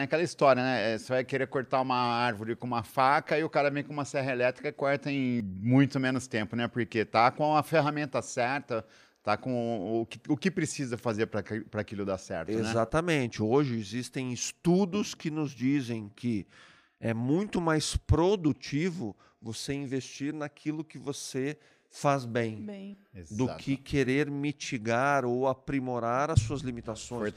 É aquela história, né? É, você vai querer cortar uma árvore com uma faca e o cara vem com uma serra elétrica e corta em muito menos tempo, né? Porque tá com a ferramenta certa, tá com o que, o que precisa fazer para aquilo dar certo, né? Exatamente. Hoje existem estudos que nos dizem que é muito mais produtivo você investir naquilo que você faz bem, Bem. do Exato. que querer mitigar ou aprimorar as suas limitações. Forta-